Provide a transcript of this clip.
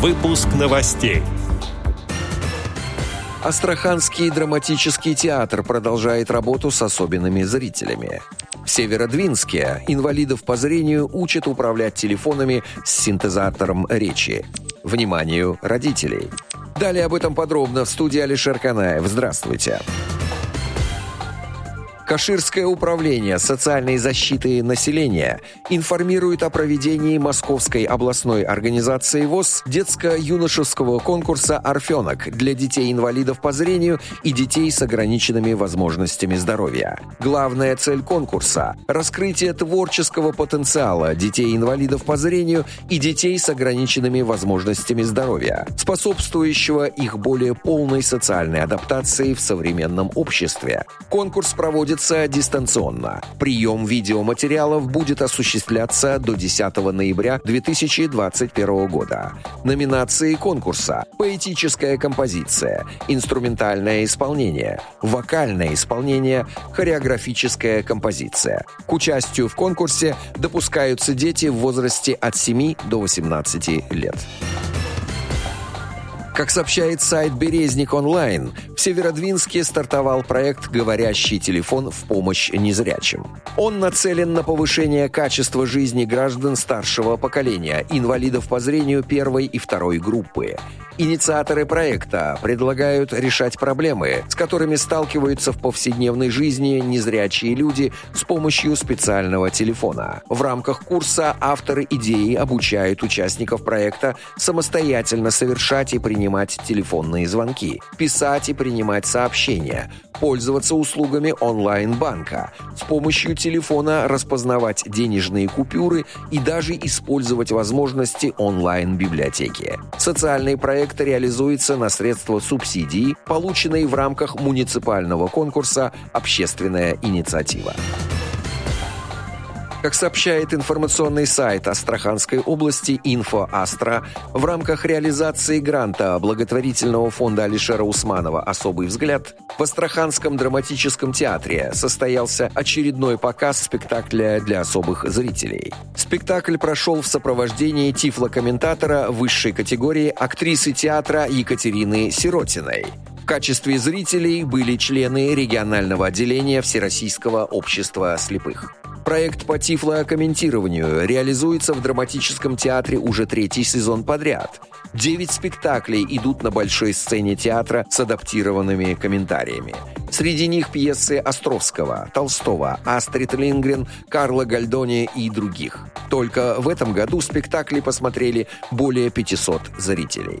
Выпуск новостей. Астраханский драматический театр продолжает работу с особенными зрителями. В Северодвинске инвалидов по зрению учат управлять телефонами с синтезатором речи. Вниманию родителей. Далее об этом подробно в студии Алишер Канаев. Здравствуйте. Здравствуйте. Каширское управление социальной защиты населения информирует о проведении Московской областной организации ВОЗ детско-юношеского конкурса «Орфенок» для детей-инвалидов по зрению и детей с ограниченными возможностями здоровья. Главная цель конкурса – раскрытие творческого потенциала детей-инвалидов по зрению и детей с ограниченными возможностями здоровья, способствующего их более полной социальной адаптации в современном обществе. Конкурс проводится проводится дистанционно. Прием видеоматериалов будет осуществляться до 10 ноября 2021 года. Номинации конкурса «Поэтическая композиция», «Инструментальное исполнение», «Вокальное исполнение», «Хореографическая композиция». К участию в конкурсе допускаются дети в возрасте от 7 до 18 лет. Как сообщает сайт «Березник онлайн», в Северодвинске стартовал проект «Говорящий телефон в помощь незрячим». Он нацелен на повышение качества жизни граждан старшего поколения, инвалидов по зрению первой и второй группы. Инициаторы проекта предлагают решать проблемы, с которыми сталкиваются в повседневной жизни незрячие люди с помощью специального телефона. В рамках курса авторы идеи обучают участников проекта самостоятельно совершать и принимать телефонные звонки, писать и принимать сообщения, пользоваться услугами онлайн-банка, с помощью телефона распознавать денежные купюры и даже использовать возможности онлайн-библиотеки. Социальный проект реализуется на средства субсидии, полученные в рамках муниципального конкурса «Общественная инициатива». Как сообщает информационный сайт Астраханской области «Инфо-Астра», в рамках реализации гранта благотворительного фонда Алишера Усманова «Особый взгляд» в Астраханском драматическом театре состоялся очередной показ спектакля для особых зрителей. Спектакль прошел в сопровождении тифлокомментатора высшей категории актрисы театра Екатерины Сиротиной. В качестве зрителей были члены регионального отделения Всероссийского общества слепых. Проект по тифлокомментированию реализуется в драматическом театре уже третий сезон подряд. Девять спектаклей идут на большой сцене театра с адаптированными комментариями. Среди них пьесы Островского, Толстого, Астрид Лингрен, Карла Гальдони и других. Только в этом году спектакли посмотрели более 500 зрителей.